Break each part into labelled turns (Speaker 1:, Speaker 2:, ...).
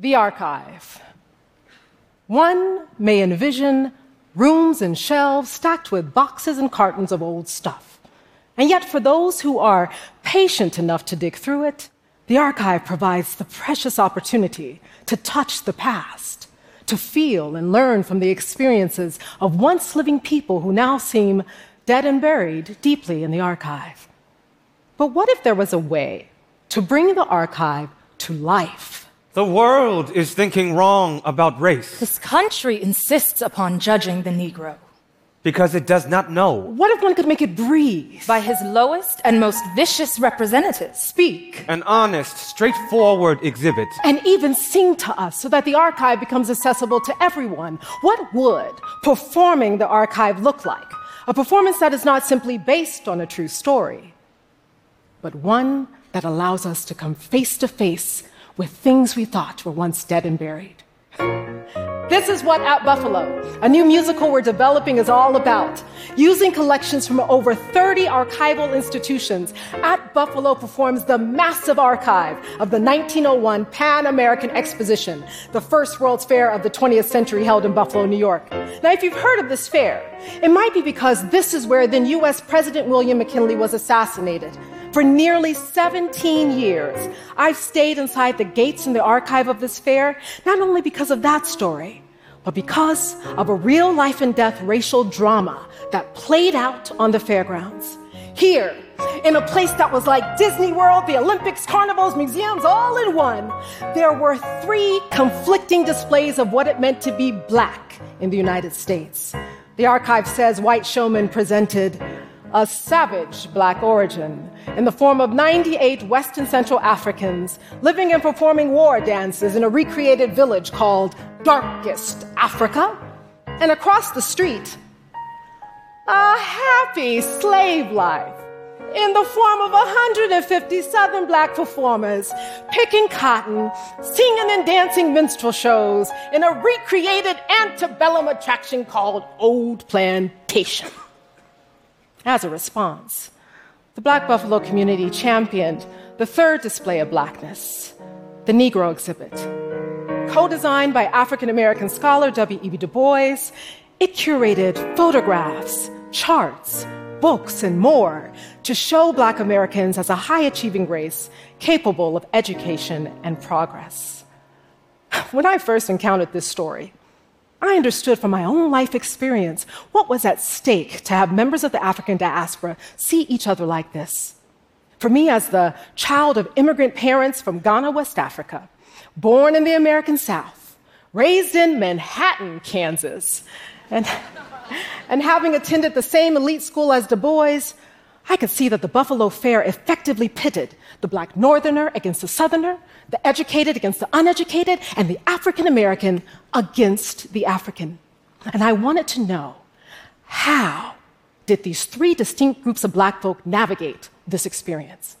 Speaker 1: The archive. One may envision rooms and shelves stacked with boxes and cartons of old stuff. And yet, for those who are patient enough to dig through it, the archive provides the precious opportunity to touch the past, to feel and learn from the experiences of once living people who now seem dead and buried deeply in the archive. But what if there was a way to bring the archive to life?
Speaker 2: The world is thinking wrong about race.
Speaker 3: This country insists upon judging the Negro.
Speaker 2: Because it does not know.
Speaker 1: What if one could make it breathe?
Speaker 3: By his lowest and most vicious representatives.
Speaker 1: Speak.
Speaker 2: An honest, straightforward exhibit.
Speaker 1: And even sing to us so that the archive becomes accessible to everyone. What would performing the archive look like? A performance that is not simply based on a true story, but one that allows us to come face to face with things we thought were once dead and buried. This is what At Buffalo, a new musical we're developing, is all about. Using collections from over 30 archival institutions, At Buffalo performs the massive archive of the 1901 Pan American Exposition, the first World's Fair of the 20th century held in Buffalo, New York. Now, if you've heard of this fair, it might be because this is where then U.S. President William McKinley was assassinated. For nearly 17 years, I've stayed inside the gates in the archive of this fair, not only because of that story, but because of a real life and death racial drama that played out on the fairgrounds. Here, in a place that was like Disney World, the Olympics, carnivals, museums, all in one, there were three conflicting displays of what it meant to be black in the United States. The archive says white showmen presented a savage black origin in the form of 98 West and Central Africans living and performing war dances in a recreated village called Darkest Africa. And across the street, a happy slave life in the form of 150 Southern black performers picking cotton, singing and dancing minstrel shows in a recreated antebellum attraction called Old Plantation. As a response, the Black Buffalo community championed the third display of blackness, the Negro exhibit. Co designed by African American scholar W.E.B. Du Bois, it curated photographs, charts, books, and more to show Black Americans as a high achieving race capable of education and progress. When I first encountered this story, I understood from my own life experience what was at stake to have members of the African diaspora see each other like this. For me, as the child of immigrant parents from Ghana, West Africa, born in the American South, raised in Manhattan, Kansas, and, and having attended the same elite school as Du Bois, I could see that the Buffalo Fair effectively pitted the black northerner against the southerner, the educated against the uneducated, and the African American against the African. And I wanted to know how did these three distinct groups of black folk navigate this experience?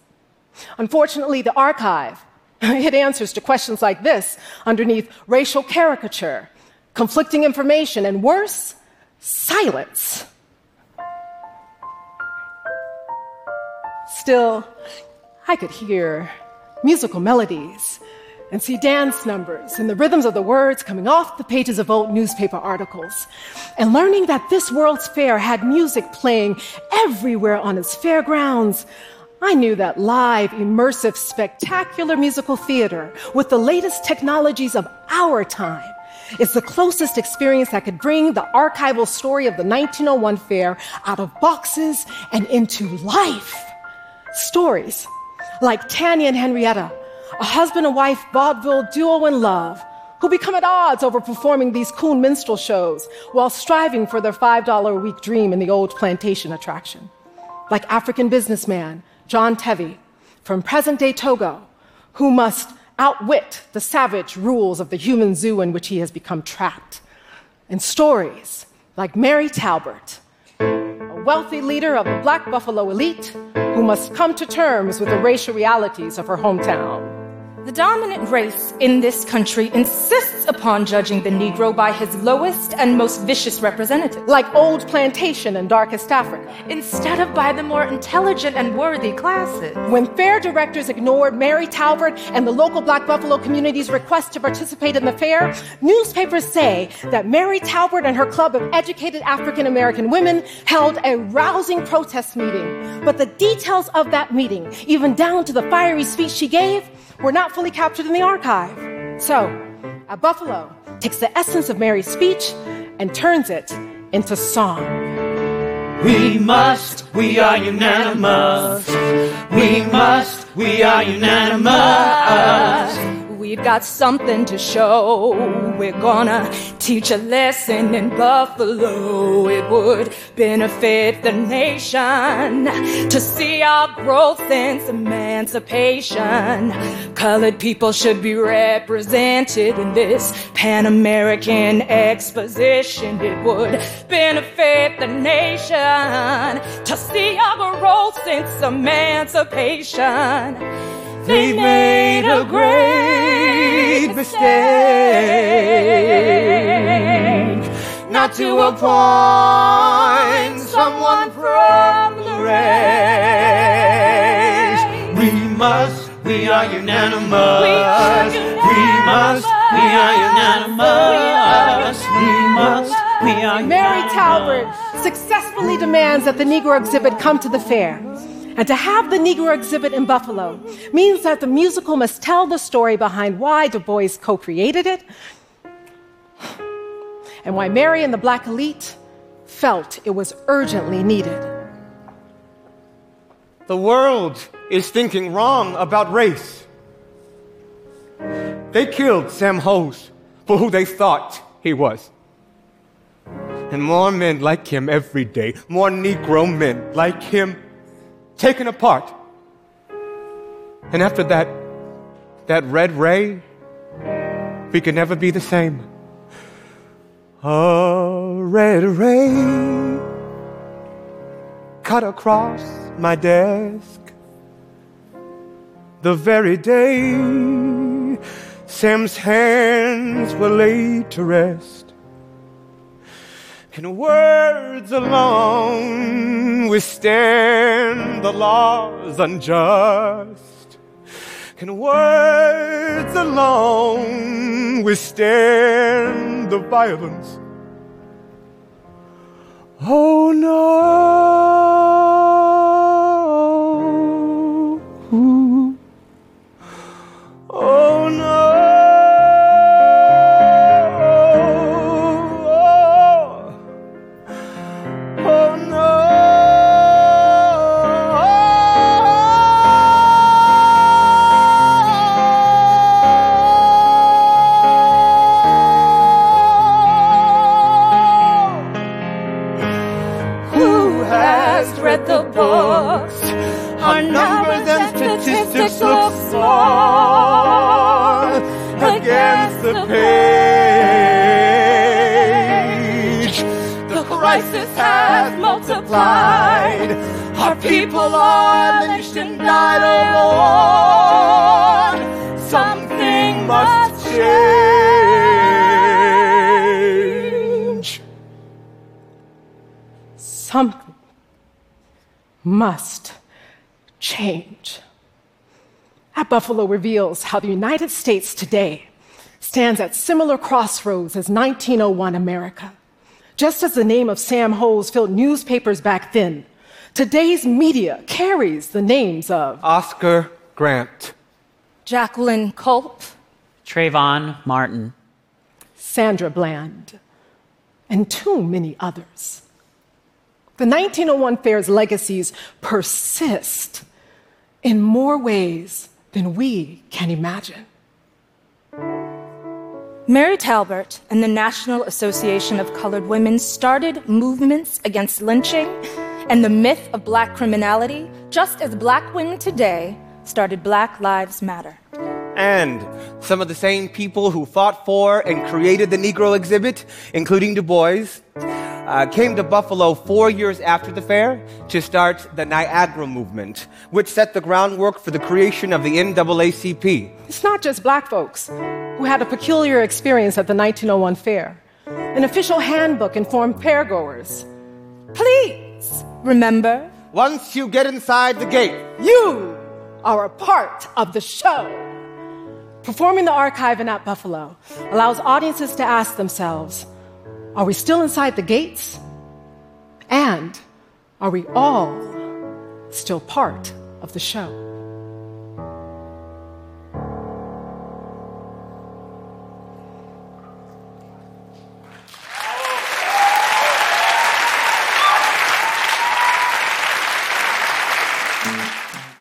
Speaker 1: Unfortunately, the archive it answers to questions like this underneath racial caricature, conflicting information, and worse, silence. Still, I could hear musical melodies and see dance numbers and the rhythms of the words coming off the pages of old newspaper articles. And learning that this World's Fair had music playing everywhere on its fairgrounds, I knew that live, immersive, spectacular musical theater with the latest technologies of our time is the closest experience that could bring the archival story of the 1901 fair out of boxes and into life. Stories like Tanya and Henrietta, a husband and wife vaudeville duo in love, who become at odds over performing these coon minstrel shows while striving for their $5 a week dream in the old plantation attraction. Like African businessman John Tevi from present day Togo, who must outwit the savage rules of the human zoo in which he has become trapped. And stories like Mary Talbert, wealthy leader of the Black Buffalo elite who must come to terms with the racial realities of her hometown.
Speaker 3: The dominant race in this country insists upon judging the Negro by his lowest and most vicious representative.
Speaker 1: Like old plantation in darkest Africa.
Speaker 3: Instead of by the more intelligent and worthy classes.
Speaker 1: When fair directors ignored Mary Talbert and the local Black Buffalo community's request to participate in the fair, newspapers say that Mary Talbert and her club of educated African American women held a rousing protest meeting. But the details of that meeting, even down to the fiery speech she gave, were not fully captured in the archive. So, At Buffalo takes the essence of Mary's speech and turns it into song.
Speaker 4: We must, we are unanimous. We must, we are unanimous.
Speaker 3: Got something to show. We're gonna teach a lesson in Buffalo. It would benefit the nation to see our growth since emancipation. Colored people should be represented in this Pan American exposition. It would benefit the nation to see our growth since emancipation.
Speaker 4: They made a great mistake not to appoint someone from the race. We must, we are unanimous. We must, we are unanimous. We must, we are
Speaker 1: Mary Talbert successfully demands that the Negro exhibit come to the fair. And to have the Negro exhibit in Buffalo means that the musical must tell the story behind why Du Bois co created it and why Mary and the black elite felt it was urgently needed.
Speaker 2: The world is thinking wrong about race. They killed Sam Hose for who they thought he was. And more men like him every day, more Negro men like him taken apart. And after that, that red ray, we could never be the same. A red ray cut across my desk the very day Sam's hands were laid to rest. Can words alone withstand the laws unjust? Can words alone withstand the violence? Oh no.
Speaker 3: Read the books?
Speaker 4: Our numbers and statistics look small against the page. The crisis has multiplied. Our people are lynched and died alone.
Speaker 1: Must change. At Buffalo reveals how the United States today stands at similar crossroads as 1901 America. Just as the name of Sam Hose filled newspapers back then, today's media carries the names of
Speaker 2: Oscar Grant.
Speaker 3: Jacqueline Culp,
Speaker 5: Trayvon Martin.
Speaker 1: Sandra Bland, and too many others. The 1901 Fair's legacies persist in more ways than we can imagine.
Speaker 3: Mary Talbert and the National Association of Colored Women started movements against lynching and the myth of black criminality, just as black women today started Black Lives Matter.
Speaker 2: And some of the same people who fought for and created the Negro exhibit, including Du Bois, uh, came to Buffalo four years after the fair to start the Niagara movement, which set the groundwork for the creation of the NAACP.
Speaker 1: It's not just black folks who had a peculiar experience at the 1901 fair. An official handbook informed fairgoers. Please remember,
Speaker 2: Once you get inside the gate,
Speaker 1: you are a part of the show. Performing the archive in at Buffalo allows audiences to ask themselves Are we still inside the gates? And are we all still part of the show?